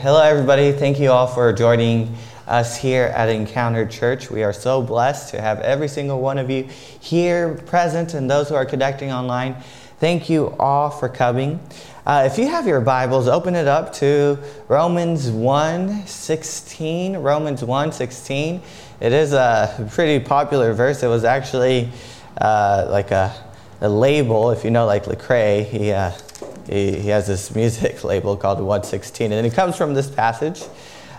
Hello, everybody. Thank you all for joining us here at Encounter Church. We are so blessed to have every single one of you here present and those who are connecting online. Thank you all for coming. Uh, if you have your Bibles, open it up to Romans 1 16. Romans 1 16. It is a pretty popular verse. It was actually uh, like a, a, label, if you know, like Lecrae. He, uh, he, he, has this music label called 116, and it comes from this passage.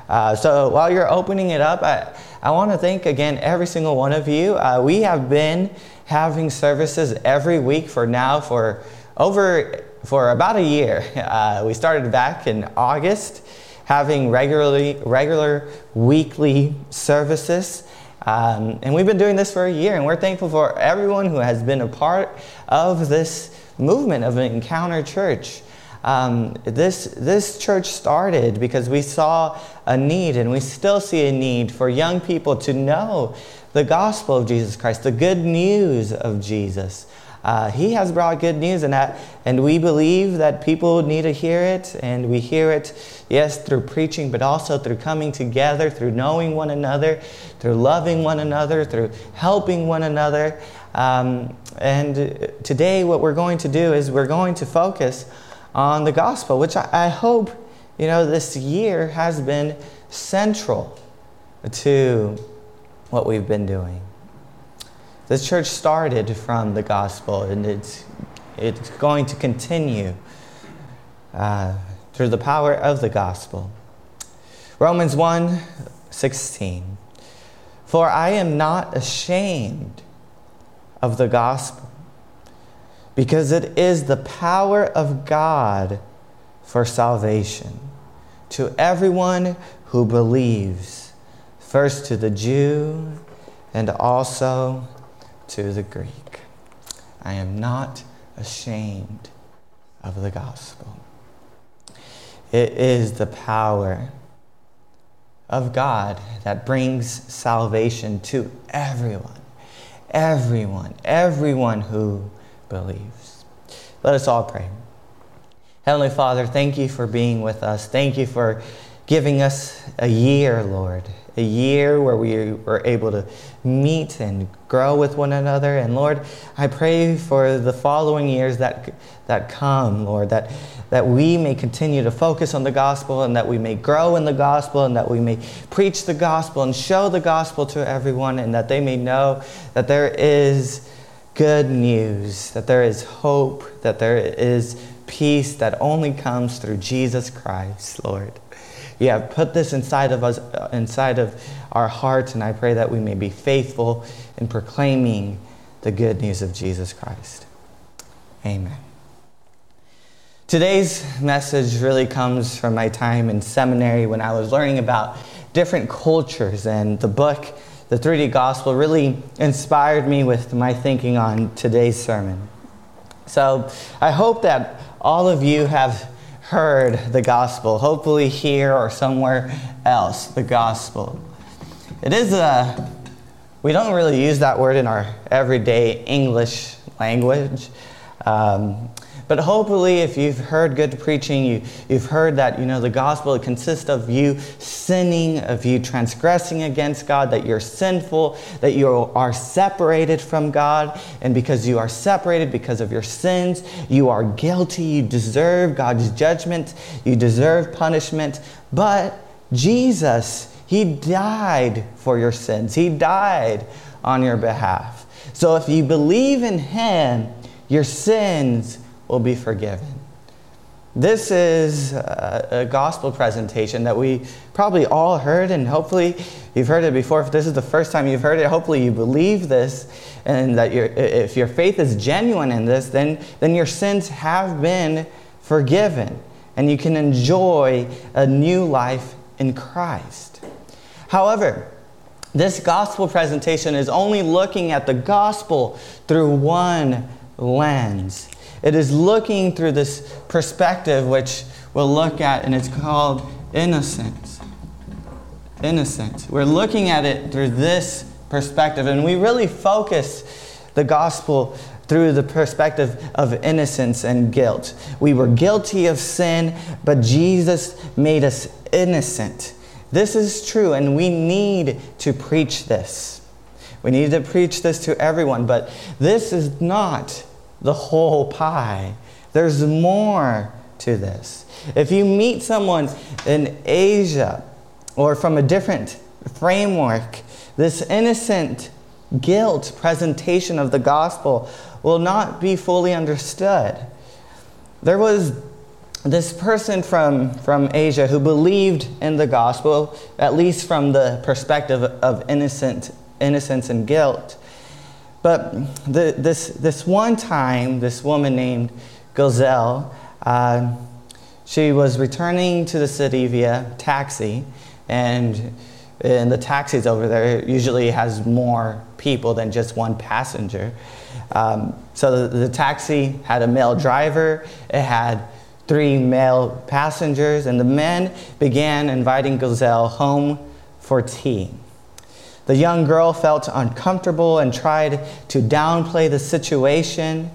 Uh, so while you're opening it up, I, I want to thank again every single one of you. Uh, we have been having services every week for now for over for about a year. Uh, we started back in August, having regularly regular weekly services. Um, and we've been doing this for a year, and we're thankful for everyone who has been a part of this movement of an Encounter Church. Um, this, this church started because we saw a need, and we still see a need for young people to know the gospel of Jesus Christ, the good news of Jesus. Uh, he has brought good news, and that, and we believe that people need to hear it, and we hear it, yes, through preaching, but also through coming together, through knowing one another, through loving one another, through helping one another. Um, and today, what we're going to do is we're going to focus on the gospel, which I, I hope you know this year has been central to what we've been doing. This church started from the gospel, and it's, it's going to continue uh, through the power of the gospel. Romans 1 16. For I am not ashamed of the gospel, because it is the power of God for salvation to everyone who believes, first to the Jew and also to the Greek. I am not ashamed of the gospel. It is the power of God that brings salvation to everyone, everyone, everyone who believes. Let us all pray. Heavenly Father, thank you for being with us. Thank you for giving us a year, Lord, a year where we were able to meet and grow with one another. And Lord, I pray for the following years that, that come, Lord, that, that we may continue to focus on the gospel and that we may grow in the gospel and that we may preach the gospel and show the gospel to everyone and that they may know that there is good news, that there is hope, that there is peace that only comes through Jesus Christ, Lord. You have put this inside of us, uh, inside of our hearts, and I pray that we may be faithful in proclaiming the good news of Jesus Christ. Amen. Today's message really comes from my time in seminary when I was learning about different cultures, and the book, The 3D Gospel, really inspired me with my thinking on today's sermon. So I hope that all of you have heard the gospel, hopefully here or somewhere else, the gospel. It is a, we don't really use that word in our everyday English language. Um, but hopefully, if you've heard good preaching, you, you've heard that you know the gospel consists of you sinning, of you transgressing against God, that you're sinful, that you are separated from God, and because you are separated because of your sins, you are guilty. You deserve God's judgment. You deserve punishment. But Jesus, He died for your sins. He died on your behalf. So if you believe in Him, your sins will be forgiven. This is a, gospel presentation that we probably all heard, and hopefully you've heard it before. If this is the first time you've heard it, hopefully you believe this, and that if your faith is genuine in this, then, then your sins have been forgiven, and you can enjoy a new life in Christ. However, this gospel presentation is only looking at the gospel through one lens. It is looking through this perspective, which we'll look at, and it's called innocence. Innocence. We're looking at it through this perspective, and we really focus the gospel through the perspective of innocence and guilt. We were guilty of sin, but Jesus made us innocent. This is true, and we need to preach this. We need to preach this to everyone, but this is not the whole pie. There's more to this. If you meet someone in Asia or from a different framework, this innocent guilt presentation of the gospel will not be fully understood. There was this person from, from Asia who believed in the gospel, at least from the perspective of innocent, innocence and guilt. But the, this, this one time, this woman named Gazelle, uh, she was returning to the city via taxi, and, and the taxis over there usually has more people than just one passenger. Um, so the, the taxi had a male driver, it had three male passengers, and the men began inviting Gazelle home for tea. The young girl felt uncomfortable and tried to downplay the situation.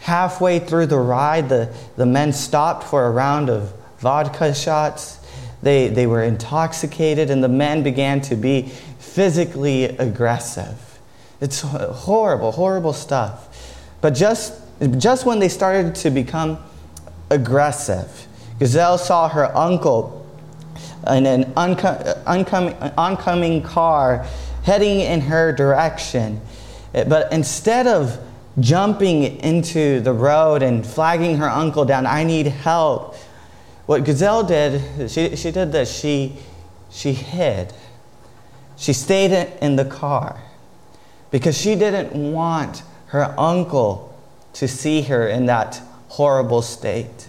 Halfway through the ride, the, the men stopped for a round of vodka shots. They, they were intoxicated, and the men began to be physically aggressive. It's horrible, horrible stuff. But just, just when they started to become aggressive, Gazelle saw her uncle in an oncoming, oncoming car heading in her direction. Eh, but instead of jumping into the road and flagging her uncle down, I need help, what Gazelle did, she, she did this. She, she hid. She stayed in the car because she didn't want her uncle to see her in that horrible state.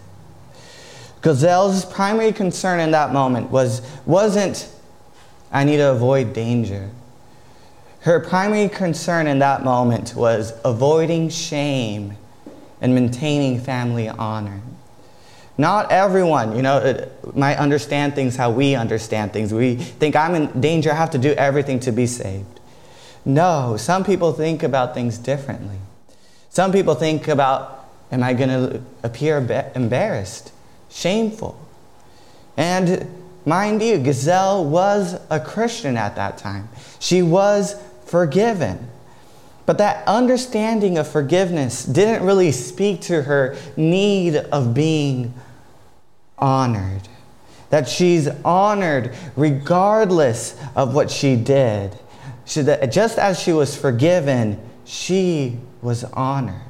Gazelle's primary concern in that moment was, wasn't, I need to avoid danger. Her primary concern in that moment was avoiding shame and maintaining family honor. Not everyone, you know, uh, might understand things how we understand things. We think I'm in danger, I have to do everything to be saved. No, some people think about things differently. Some people think about, am I going to appear embarrassed? Shameful. And mind you, Gazelle was a Christian at that time. She was forgiven. But that understanding of forgiveness didn't really speak to her need of being honored. That she's honored regardless of what she did. She, just as she was forgiven, she was honored.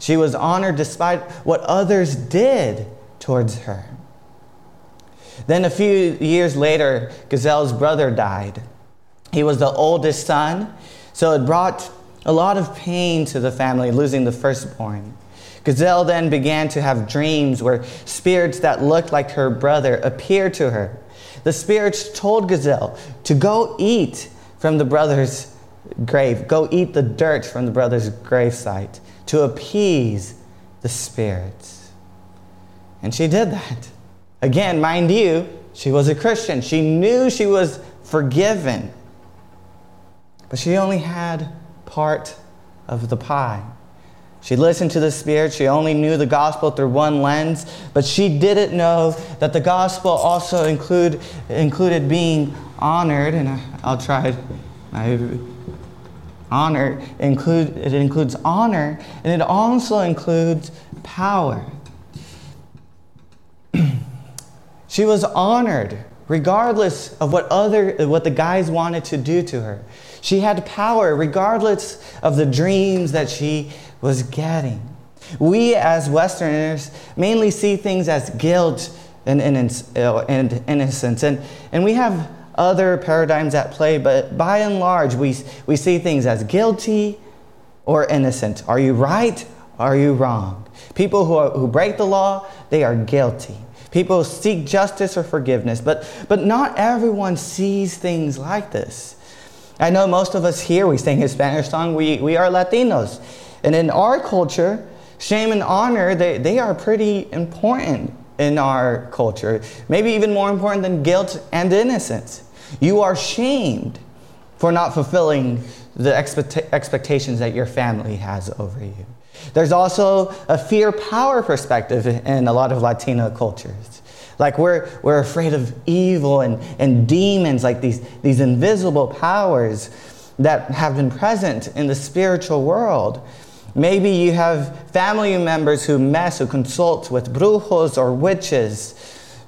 She was honored despite what others did towards her. Then a few years later, Gazelle's brother died. He was the oldest son, so it brought a lot of pain to the family losing the firstborn. Gazelle then began to have dreams where spirits that looked like her brother appeared to her. The spirits told Gazelle to go eat from the brother's grave, go eat the dirt from the brother's gravesite to appease the spirits. And she did that. Again, mind you, she was a Christian. She knew she was forgiven. But she only had part of the pie. She listened to the Spirit. She only knew the gospel through one lens, but she didn't know that the gospel also include, included being honored. And I'll try. I, honor include it includes honor, and it also includes power. She was honored regardless of what other what the guys wanted to do to her. She had power regardless of the dreams that she was getting. We as Westerners mainly see things as guilt and, and innocence, and, and we have other paradigms at play, but by and large, we, we see things as guilty or innocent. Are you right? Are you wrong? People who, are, who break the law, they are guilty. People seek justice or forgiveness, but, but not everyone sees things like this. I know most of us here, we sing a Spanish song, we, we are Latinos. And in our culture, shame and honor, they, they are pretty important in our culture. Maybe even more important than guilt and innocence. You are shamed for not fulfilling the expect- expectations that your family has over you. There's also a fear power perspective in a lot of Latino cultures. Like we're, we're afraid of evil and, and demons, like these, these invisible powers that have been present in the spiritual world. Maybe you have family members who mess, who consult with brujos or witches.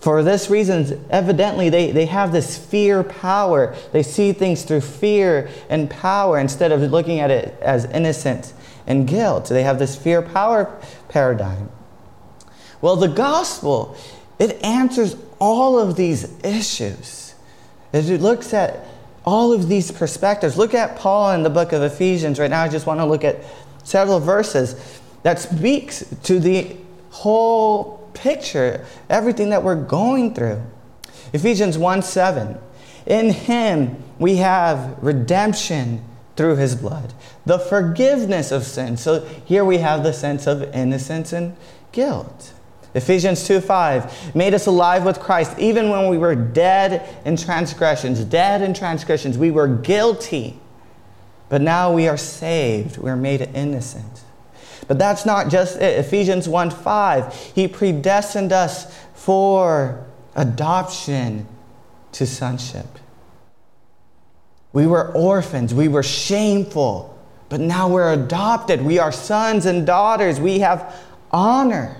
For this reason, evidently, they, they have this fear power. They see things through fear and power instead of looking at it as innocent and guilt. They have this fear power paradigm. Well, the gospel, it answers all of these issues. As It looks at all of these perspectives. Look at Paul in the book of Ephesians. Right now, I just want to look at several verses that speaks to the whole picture, everything that we're going through. Ephesians 1 7. In him we have redemption through his blood, the forgiveness of sin. So here we have the sense of innocence and guilt. Ephesians 2 5 made us alive with Christ even when we were dead in transgressions. Dead in transgressions. We were guilty. But now we are saved. We are made innocent. But that's not just it. Ephesians 1 5. He predestined us for adoption to sonship. We were orphans. We were shameful. But now we're adopted. We are sons and daughters. We have honor.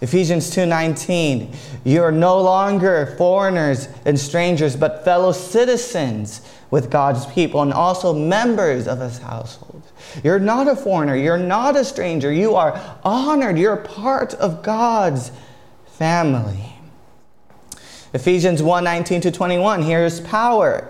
Ephesians 2:19 You are no longer foreigners and strangers but fellow citizens with God's people and also members of his household. You're not a foreigner, you're not a stranger. You are honored. You're part of God's family. Ephesians 1:19 to 21 Here's power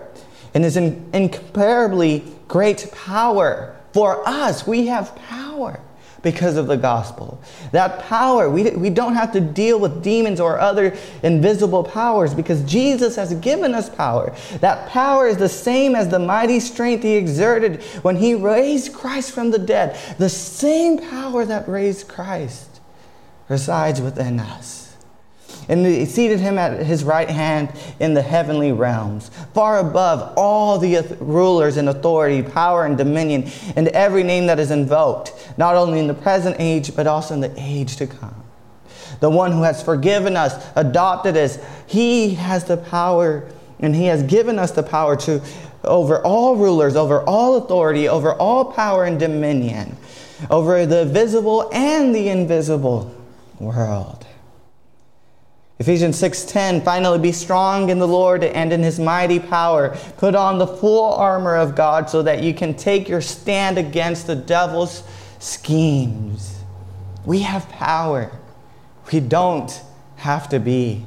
and is incomparably great power for us. We have power because of the gospel. That power, we, we don't have to deal with demons or other invisible powers because Jesus has given us power. That power is the same as the mighty strength he exerted when he raised Christ from the dead. The same power that raised Christ resides within us and seated him at his right hand in the heavenly realms, far above all the rulers and authority, power and dominion, and every name that is invoked, not only in the present age, but also in the age to come. The one who has forgiven us, adopted us, he has the power, and he has given us the power to over all rulers, over all authority, over all power and dominion, over the visible and the invisible world. Ephesians 6:10 Finally be strong in the Lord and in his mighty power put on the full armor of God so that you can take your stand against the devil's schemes. We have power. We don't have to be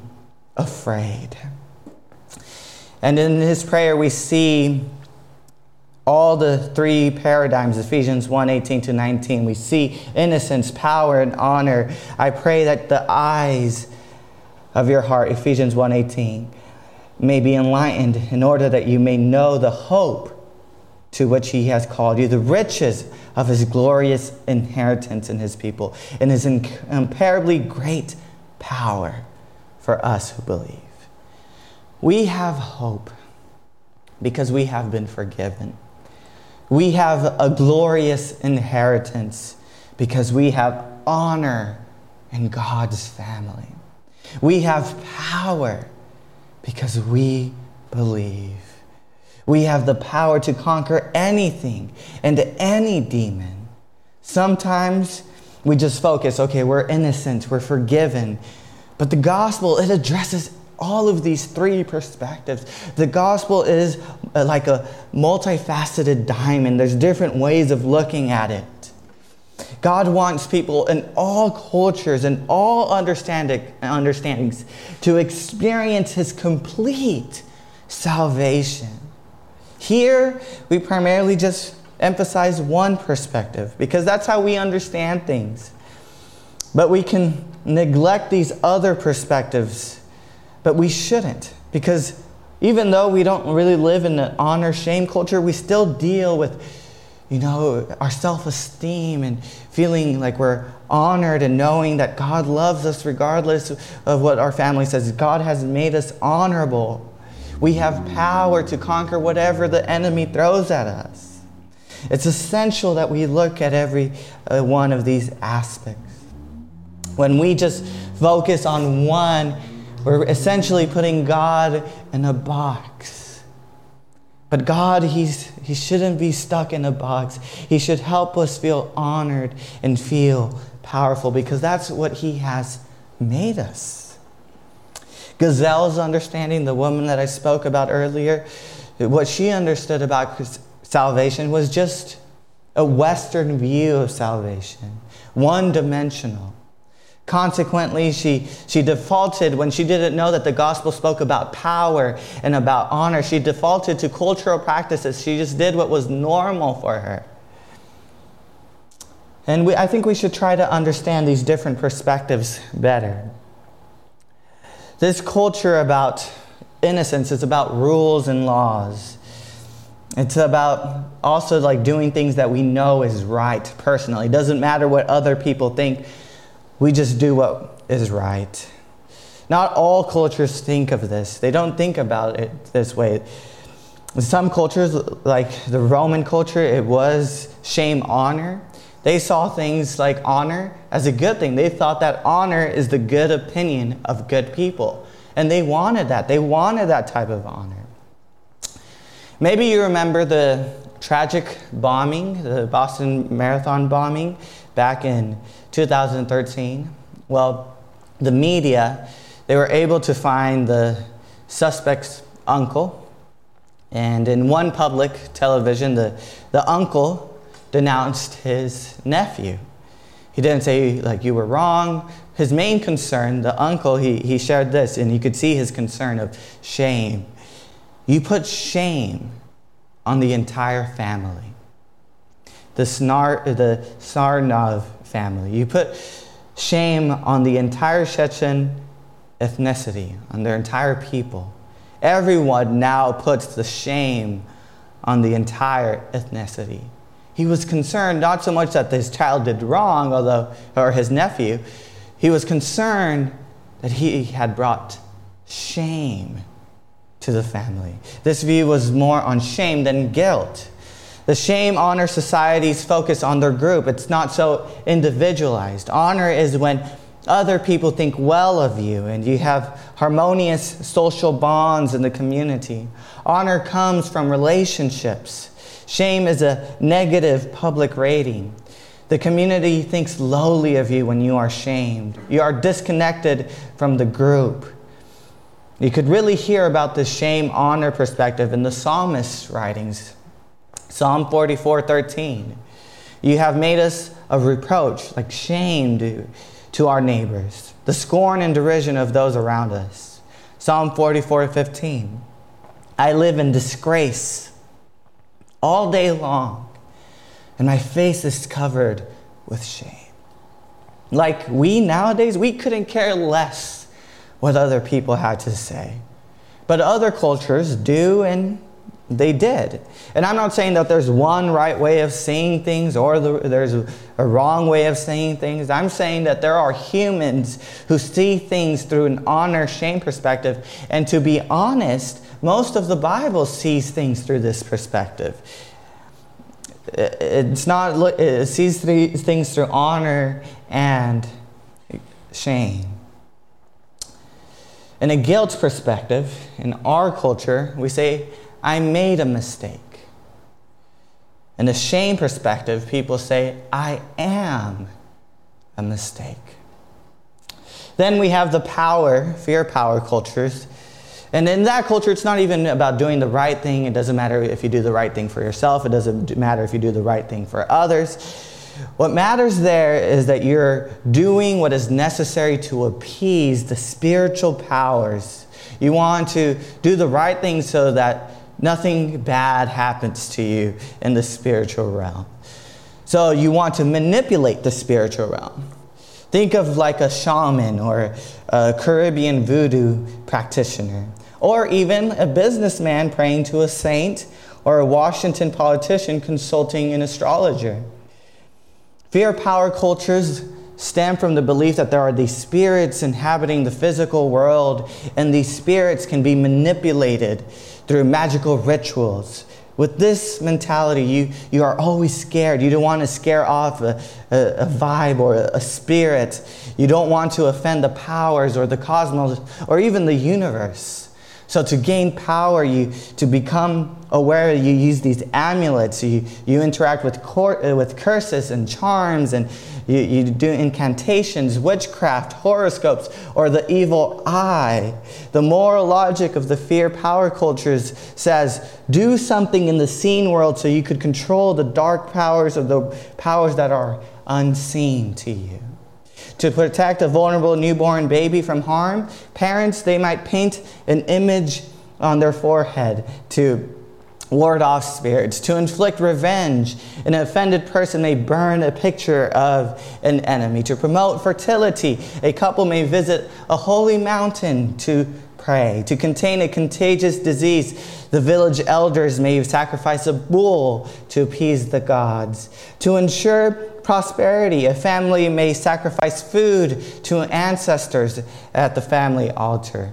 afraid. And in his prayer we see all the three paradigms ephesians 1 18 to 19 we see innocence power and honor i pray that the eyes of your heart, Ephesians 1:18, may be enlightened in order that you may know the hope to which he has called you, the riches of his glorious inheritance in his people, and his incomparably great power for us who believe. We have hope because we have been forgiven. We have a glorious inheritance because we have honor in God's family. We have power because we believe. We have the power to conquer anything and any demon. Sometimes we just focus, okay, we're innocent, we're forgiven. But the gospel, it addresses all of these three perspectives. The gospel is uh, like a multifaceted diamond, there's different ways of looking at it. God wants people in all cultures and all understanding, understandings to experience His complete salvation. Here, we primarily just emphasize one perspective because that's how we understand things. But we can neglect these other perspectives, but we shouldn't because even though we don't really live in an honor shame culture, we still deal with you know, our self esteem and feeling like we're honored and knowing that God loves us regardless of what our family says. God has made us honorable. We have power to conquer whatever the enemy throws at us. It's essential that we look at every uh, one of these aspects. When we just focus on one, we're essentially putting God in a box. But God, he's, He shouldn't be stuck in a box. He should help us feel honored and feel powerful because that's what He has made us. Gazelle's understanding, the woman that I spoke about earlier, what she understood about salvation was just a Western view of salvation, one dimensional. Consequently, she, she defaulted when she didn't know that the gospel spoke about power and about honor. She defaulted to cultural practices. She just did what was normal for her. And we, I think we should try to understand these different perspectives better. This culture about innocence is about rules and laws. It's about also like doing things that we know is right personally. It doesn't matter what other people think, we just do what is right. Not all cultures think of this, they don't think about it this way. Some cultures, like the Roman culture, it was shame honor. They saw things like honor as a good thing. They thought that honor is the good opinion of good people. And they wanted that. They wanted that type of honor. Maybe you remember the tragic bombing, the Boston Marathon bombing back in 2013. Well, the media, they were able to find the suspect's uncle. And in one public television, the, the uncle denounced his nephew. He didn't say, like, you were wrong. His main concern, the uncle, he, he shared this, and you could see his concern of shame you put shame on the entire family. The, Snar, the Tsarnaev family. You put shame on the entire Chechen ethnicity, on their entire people. Everyone now puts the shame on the entire ethnicity. He was concerned not so much that his child did wrong, although, or his nephew, he was concerned that he had brought shame to the family. This view was more on shame than guilt. The shame honor societies focus on their group. It's not so individualized. Honor is when other people think well of you and you have harmonious social bonds in the community. Honor comes from relationships. Shame is a negative public rating. The community thinks lowly of you when you are shamed. You are disconnected from the group. You could really hear about the shame honor perspective in the psalmist's writings. Psalm 44 13. You have made us a reproach, like shame to, our neighbors, the scorn and derision of those around us. Psalm 44 15. I live in disgrace all day long, and my face is covered with shame. Like we nowadays, we couldn't care less what other people had to say. But other cultures do, and they did. And I'm not saying that there's one right way of saying things or the, there's a, wrong way of saying things. I'm saying that there are humans who see things through an honor shame perspective. And to be honest, most of the Bible sees things through this perspective. It's not, it sees things through honor and shame. In a guilt perspective, in our culture, we say, I made a mistake. In a shame perspective, people say, I am a mistake. Then we have the power, fear power cultures. And in that culture, it's not even about doing the right thing. It doesn't matter if you do the right thing for yourself, it doesn't matter if you do the right thing for others. What matters there is that you're doing what is necessary to appease the spiritual powers. You want to do the right thing so that nothing bad happens to you in the spiritual realm. So you want to manipulate the spiritual realm. Think of like a shaman or a Caribbean voodoo practitioner, or even a businessman praying to a saint, or a Washington politician consulting an astrologer. Fear power cultures stem from the belief that there are these spirits inhabiting the physical world, and these spirits can be manipulated through magical rituals, With this mentality, you, you are always scared. You don't want to scare off a, a, a vibe or a, a spirit. You don't want to offend the powers or the cosmos or even the universe. So to gain power, you to become aware, you use these amulets. You, you interact with, cor- uh, with curses and charms, and you, you do incantations, witchcraft, horoscopes, or the evil eye. The moral logic of the fear power cultures says do something in the seen world so you could control the dark powers of the powers that are unseen to you. To protect a vulnerable newborn baby from harm, parents they might paint an image on their forehead to ward off spirits. To inflict revenge, an offended person may burn a picture of an enemy. To promote fertility, a couple may visit a holy mountain to pray. To contain a contagious disease, the village elders may sacrifice a bull to appease the gods. To ensure prosperity. A family may sacrifice food to ancestors at the family altar.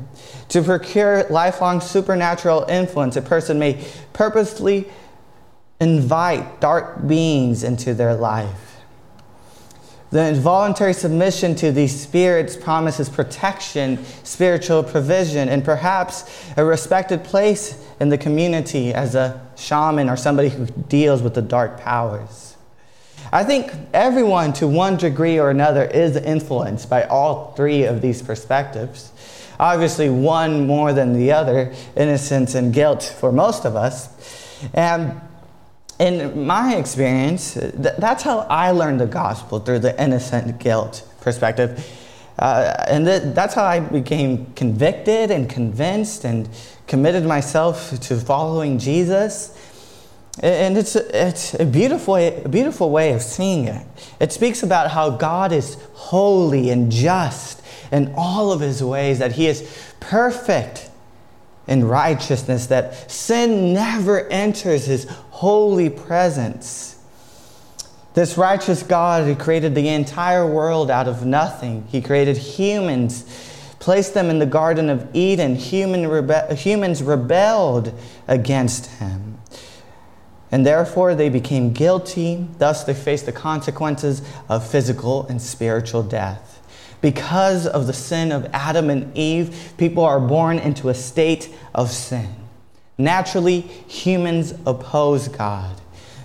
To procure lifelong supernatural influence, a person may purposely invite dark beings into their life. The involuntary submission to these spirits promises protection, spiritual provision, and perhaps a respected place in the community as a shaman or somebody who deals with the dark powers. I think everyone, to one degree or another, is influenced by all three of these perspectives. Obviously, one more than the other, innocence and guilt for most of us. And in my experience, th- that's how I learned the gospel through the innocent guilt perspective. Uh, and th- that's how I became convicted and convinced and committed myself to following Jesus. And it's, it's a, beautiful a beautiful way of seeing it. It speaks about how God is holy and just in all of his ways, that he is perfect in righteousness, that sin never enters his holy presence. This righteous God who created the entire world out of nothing, he created humans, placed them in the Garden of Eden. Human rebe- humans rebelled against him and therefore they became guilty. Thus, they faced the consequences of physical and spiritual death. Because of the sin of Adam and Eve, people are born into a state of sin. Naturally, humans oppose God.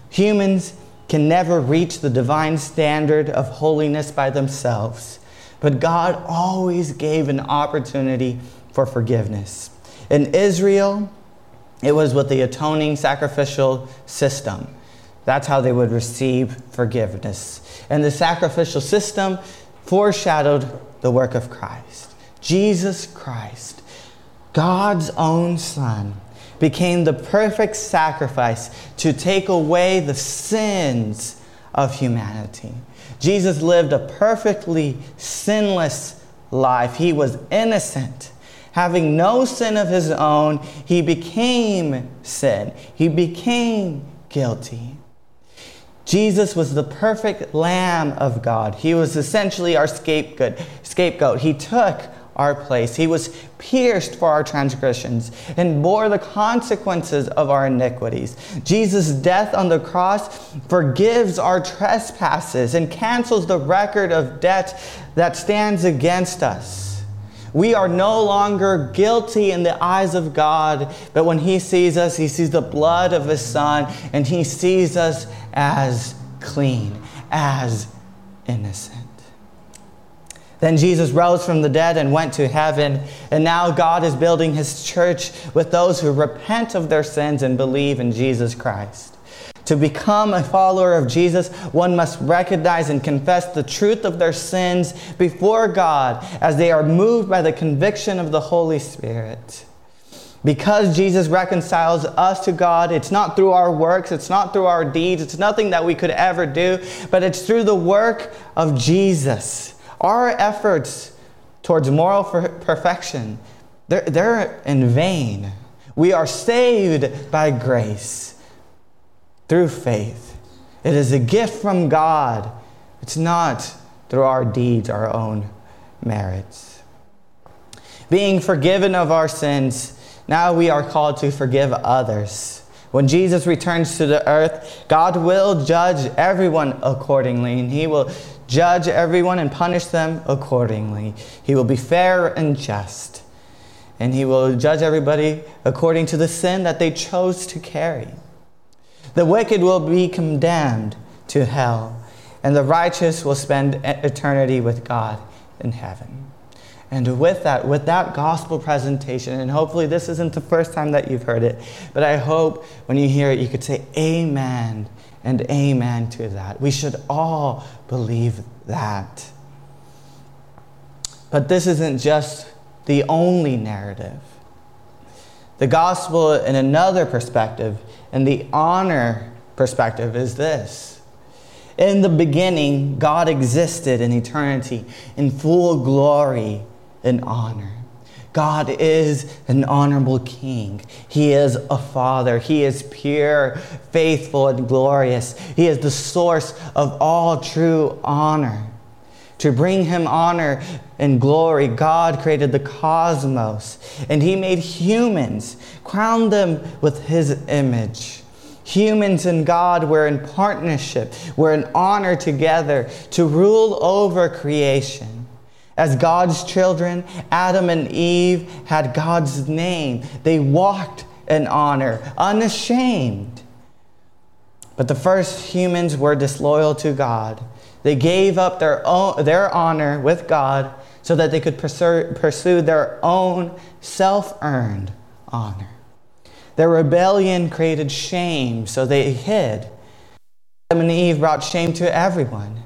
Humans can never reach the divine standard of holiness by themselves, but God always gave an opportunity for forgiveness. In Israel, it was with the atoning sacrificial system. That's how they would receive forgiveness. And the sacrificial system foreshadowed the work of Christ. Jesus Christ, God's own Son, became the perfect sacrifice to take away the sins of humanity. Jesus lived a perfectly sinless life. He was innocent having no sin of his own, he became sin. He became guilty. Jesus was the perfect Lamb of God. He was essentially our scapegoat. Scapegoat. He took our place. He was pierced for our transgressions and bore the consequences of our iniquities. Jesus' death on the cross forgives our trespasses and cancels the record of debt that stands against us. We are no longer guilty in the eyes of God, but when He sees us, He sees the blood of His Son, and He sees us as clean, as innocent. Then Jesus rose from the dead and went to heaven, and now God is building His church with those who repent of their sins and believe in Jesus Christ. To become a follower of Jesus, one must recognize and confess the truth of their sins before God as they are moved by the conviction of the Holy Spirit. Because Jesus reconciles us to God, it's not through our works, it's not through our deeds, it's nothing that we could ever do, but it's through the work of Jesus. Our efforts towards moral perfection, they're, they're in vain. We are saved by grace through faith. It is a gift from God. It's not through our deeds, our own merits. Being forgiven of our sins, now we are called to forgive others. When Jesus returns to the earth, God will judge everyone accordingly, and He will judge everyone and punish them accordingly. He will be fair and just, and He will judge everybody according to the sin that they chose to carry. The wicked will be condemned to hell, and the righteous will spend eternity with God in heaven. And with that, with that gospel presentation, and hopefully this isn't the first time that you've heard it, but I hope when you hear it, you could say amen and amen to that. We should all believe that. But this isn't just the only narrative. The gospel, in another perspective, and the honor perspective, is this. In the beginning, God existed in eternity in full glory and honor. God is an honorable king. He is a father. He is pure, faithful, and glorious. He is the source of all true honor. To bring him honor and glory, God created the cosmos and he made humans, crowned them with his image. Humans and God were in partnership, were in honor together to rule over creation. As God's children, Adam and Eve had God's name. They walked in honor, unashamed. But the first humans were disloyal to God. They gave up their, own, their honor with God so that they could pursue, their own self earned honor. Their rebellion created shame, so they hid. Adam and Eve brought shame to everyone.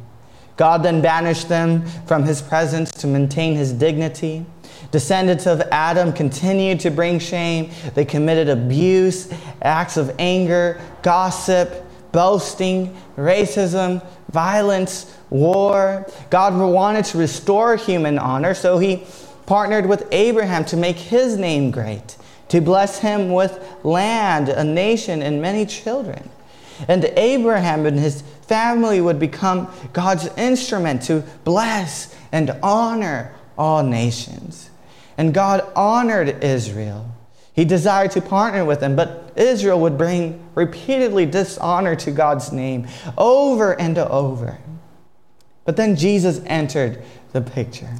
God then banished them from his presence to maintain his dignity. Descendants of Adam continued to bring shame. They committed abuse, acts of anger, gossip, boasting, racism, violence, war. God wanted to restore human honor, so he partnered with Abraham to make his name great, to bless him with land, a nation, and many children. And Abraham and his family would become God's instrument to bless and honor all nations. And God honored Israel. He desired to partner with them, but Israel would bring repeatedly dishonor to God's name over and over. But then Jesus entered the picture.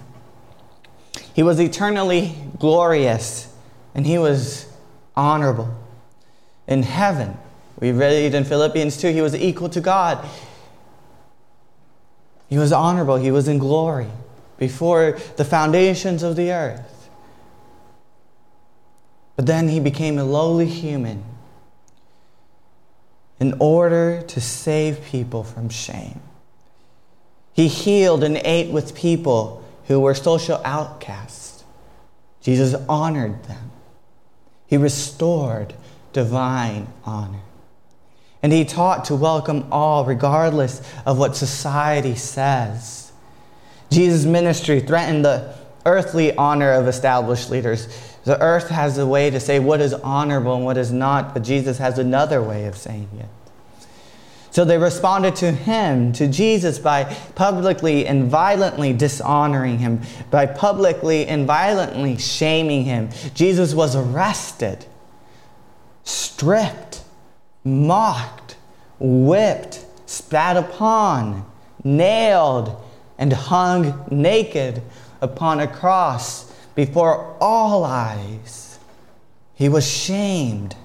He was eternally glorious and he was honorable in heaven. We read in Philippians 2 he was equal to God. He was honorable, he was in glory before the foundations of the earth. But then he became a lowly human in order to save people from shame. He healed and ate with people who were social outcasts. Jesus honored them. He restored divine honor. And he taught to welcome all, regardless of what society says. Jesus' ministry threatened the earthly honor of established leaders. The earth has a way to say what is honorable and what is not, but Jesus has another way of saying it. So they responded to him, to Jesus, by publicly and violently dishonoring him, by publicly and violently shaming him. Jesus was arrested, stripped, mocked, whipped, spat upon, nailed, and hung naked upon a cross before all eyes. He was shamed.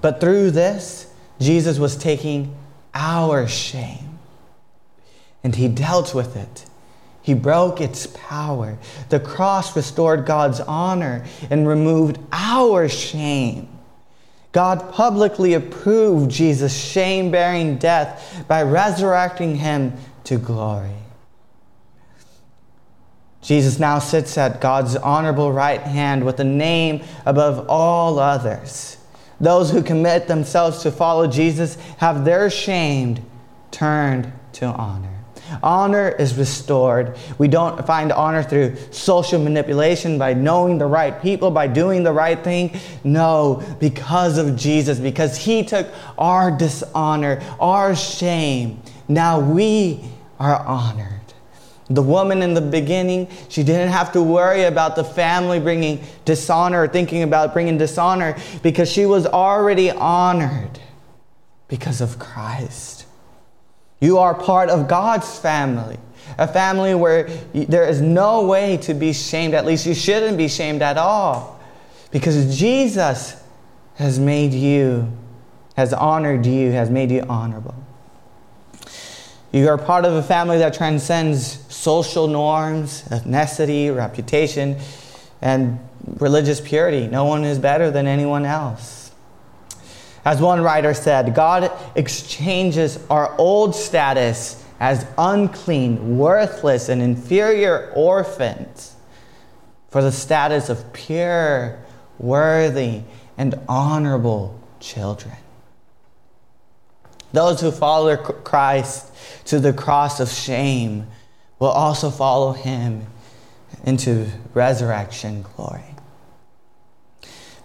But through this, Jesus was taking our shame. And he dealt with it. He broke its power. The cross restored God's honor and removed our shame. God publicly approved Jesus' shame bearing death by resurrecting him to glory. Jesus now sits at God's honorable right hand with a name above all others. Those who commit themselves to follow Jesus have their shame turned to honor. Honor is restored. We don't find honor through social manipulation, by knowing the right people, by doing the right thing. No, because of Jesus, because He took our dishonor, our shame. Now we are honored. The woman in the beginning, she didn't have to worry about the family bringing dishonor or thinking about bringing dishonor because she was already honored because of Christ. You are part of God's family, a family where there is no way to be shamed. At least you shouldn't be shamed at all because Jesus has made you, has honored you, has made you honorable. You are part of a family that transcends social norms, ethnicity, reputation, and religious purity. No one is better than anyone else. As one writer said, God exchanges our old status as unclean, worthless, and inferior orphans for the status of pure, worthy, and honorable children. Those who follow Christ to the cross of shame will also follow him into resurrection glory.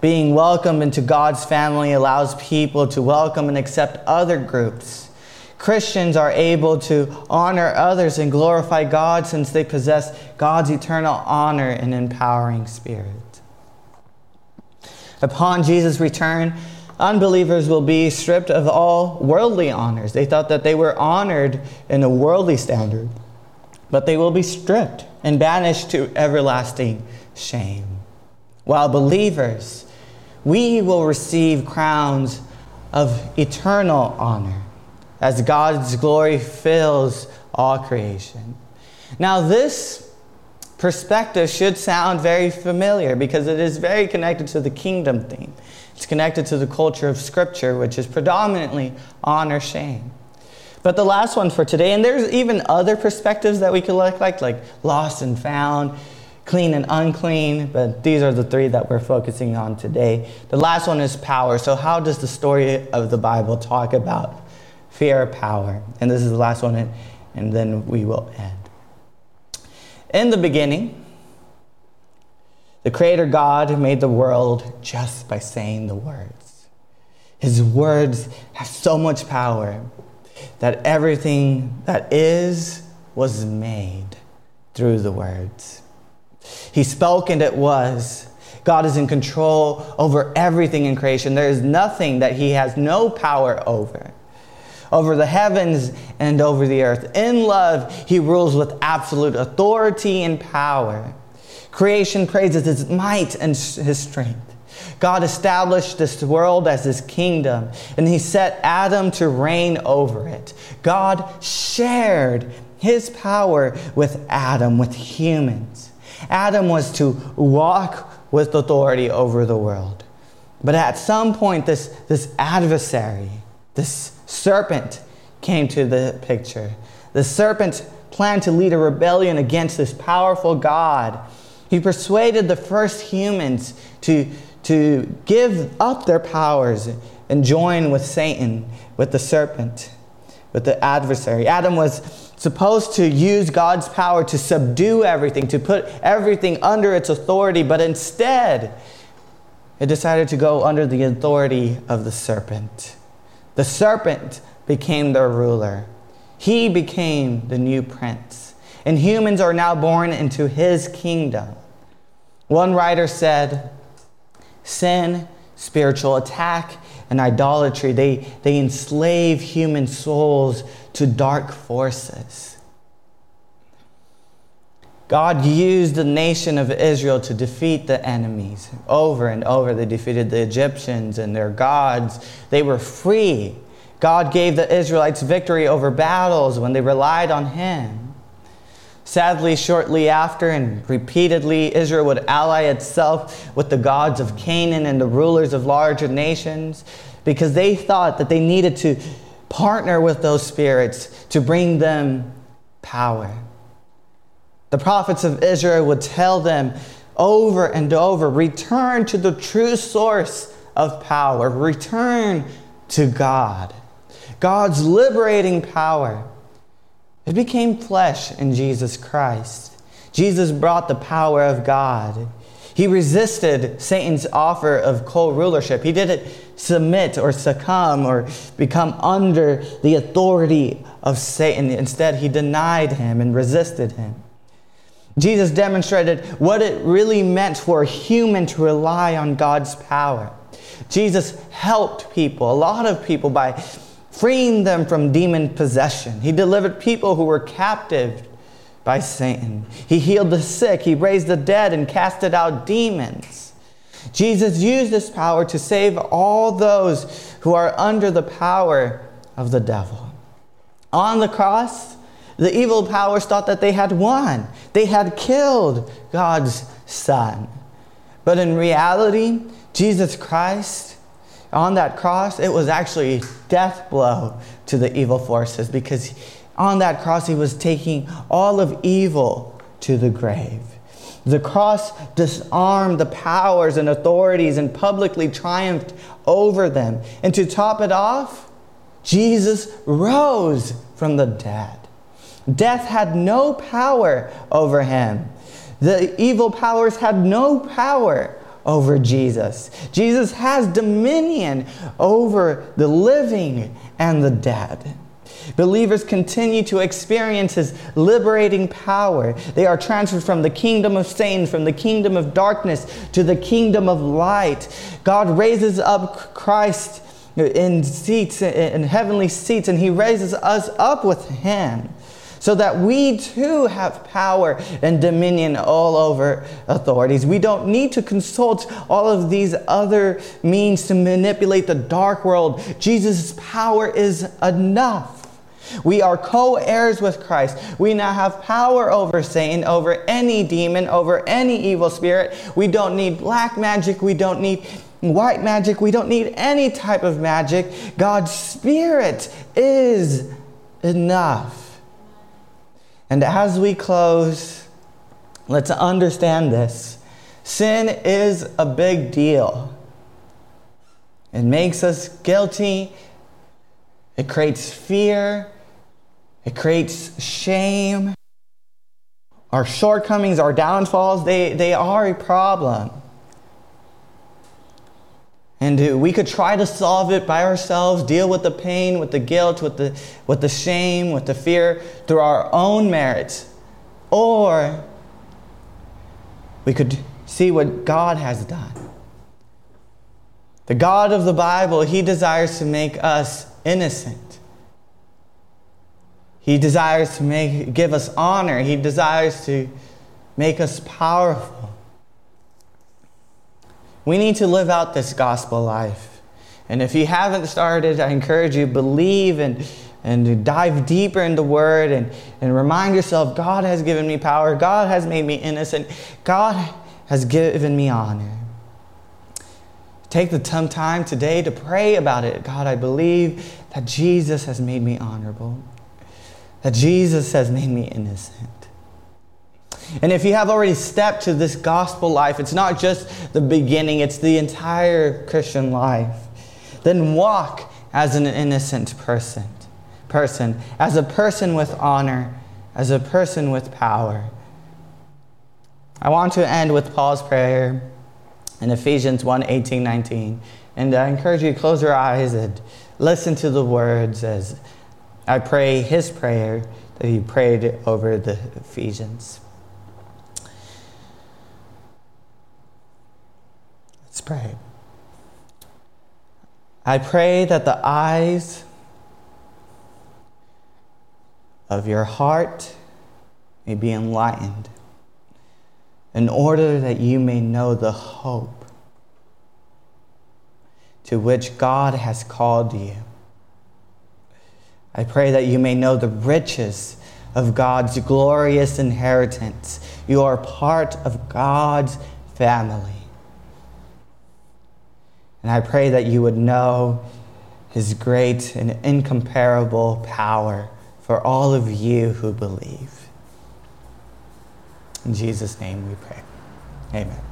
Being welcomed into God's family allows people to welcome and accept other groups. Christians are able to honor others and glorify God since they possess God's eternal honor and empowering spirit. Upon Jesus' return, unbelievers will be stripped of all worldly honors. They thought that they were honored in a worldly standard, but they will be stripped and banished to everlasting shame. While believers, we will receive crowns of eternal honor as God's glory fills all creation. Now, this perspective should sound very familiar because it is very connected to the kingdom theme. It's connected to the culture of Scripture, which is predominantly honor shame. But the last one for today, and there's even other perspectives that we could look like, like lost and found, clean and unclean, but these are the three that we're focusing on today. The last one is power. So, how does the story of the Bible talk about fear of power? And this is the last one, and, and then we will end. In the beginning, the Creator God made the world just by saying the words. His words have so much power that everything that is was made through the words. He spoke and it was. God is in control over everything in creation. There is nothing that He has no power over. Over the heavens and over the earth. In love, He rules with absolute authority and power. Creation praises his might and his strength. God established this world as his kingdom, and he set Adam to reign over it. God shared his power with Adam, with humans. Adam was to walk with authority over the world. But at some point, this, this adversary, this serpent, came to the picture. The serpent planned to lead a rebellion against this powerful God he persuaded the first humans to, to give up their powers and join with Satan, with the serpent, with the adversary. Adam was supposed to use God's power to subdue everything, to put everything under its authority, but instead, it decided to go under the authority of the serpent. The serpent became their ruler, he became the new prince and humans are now born into his kingdom. One writer said, Sin, spiritual attack, and idolatry, they, they enslave human souls to dark forces. God used the nation of Israel to defeat the enemies over and over. They defeated the Egyptians and their gods. They were free. God gave the Israelites victory over battles when they relied on Him. Sadly, shortly after and repeatedly, Israel would ally itself with the gods of Canaan and the rulers of larger nations because they thought that they needed to partner with those spirits to bring them power. The prophets of Israel would tell them over and over return to the true source of power, return to God, God's liberating power. It became flesh in Jesus Christ. Jesus brought the power of God. He resisted Satan's offer of co rulership. He didn't submit or succumb or become under the authority of Satan. Instead, he denied him and resisted him. Jesus demonstrated what it really meant for a human to rely on God's power. Jesus helped people, a lot of people, by freeing them from demon possession. He delivered people who were captive by Satan. He healed the sick, he raised the dead, and casted out demons. Jesus used this power to save all those who are under the power of the devil. On the cross, the evil powers thought that they had won. They had killed God's Son. But in reality, Jesus Christ, on that cross, it was actually a death blow to the evil forces because on that cross, he was taking all of evil to the grave. The cross disarmed the powers and authorities and publicly triumphed over them. And to top it off, Jesus rose from the dead. Death had no power over him. The evil powers had no power over Jesus. Jesus has dominion over the living and the dead. Believers continue to experience his liberating power. They are transferred from the kingdom of Satan, from the kingdom of darkness to the kingdom of light. God raises up Christ in seats, in heavenly seats, and he raises us up with him so that we too have power and dominion all over authorities. We don't need to consult all of these other means to manipulate the dark world. Jesus' power is enough. We are co heirs with Christ. We now have power over Satan, over any demon, over any evil spirit. We don't need black magic. We don't need white magic. We don't need any type of magic. God's Spirit is enough. And as we close, let's understand this sin is a big deal. It makes us guilty. It creates fear. It creates shame. Our shortcomings, our downfalls, they, they are a problem. And uh, we could try to solve it by ourselves, deal with the pain, with the guilt, with the, with the shame, with the fear through our own merits. Or we could see what God has done. The God of the Bible, He desires to make us innocent. He desires to make, give us honor. He desires to make us powerful. We need to live out this gospel life. And if you haven't started, I encourage you believe and and dive deeper in the word and, and remind yourself God has given me power. God has made me innocent. God has given me honor. Take the time today to pray about it. God, I believe that Jesus has made me honorable that Jesus has made me innocent. And if you have already stepped to this gospel life, it's not just the beginning, it's the entire Christian life. Then walk as an innocent person, person, as a person with honor, as a person with power. I want to end with Paul's prayer in Ephesians 1 18, 19. And I encourage you to close your eyes and listen to the words as I pray his prayer that he prayed over the Ephesians. Let's pray. I pray that the eyes of your heart may be enlightened in order that you may know the hope to which God has called you I pray that you may know the riches of God's glorious inheritance. You are part of God's family. And I pray that you would know his great and incomparable power for all of you who believe. In Jesus' name we pray. Amen.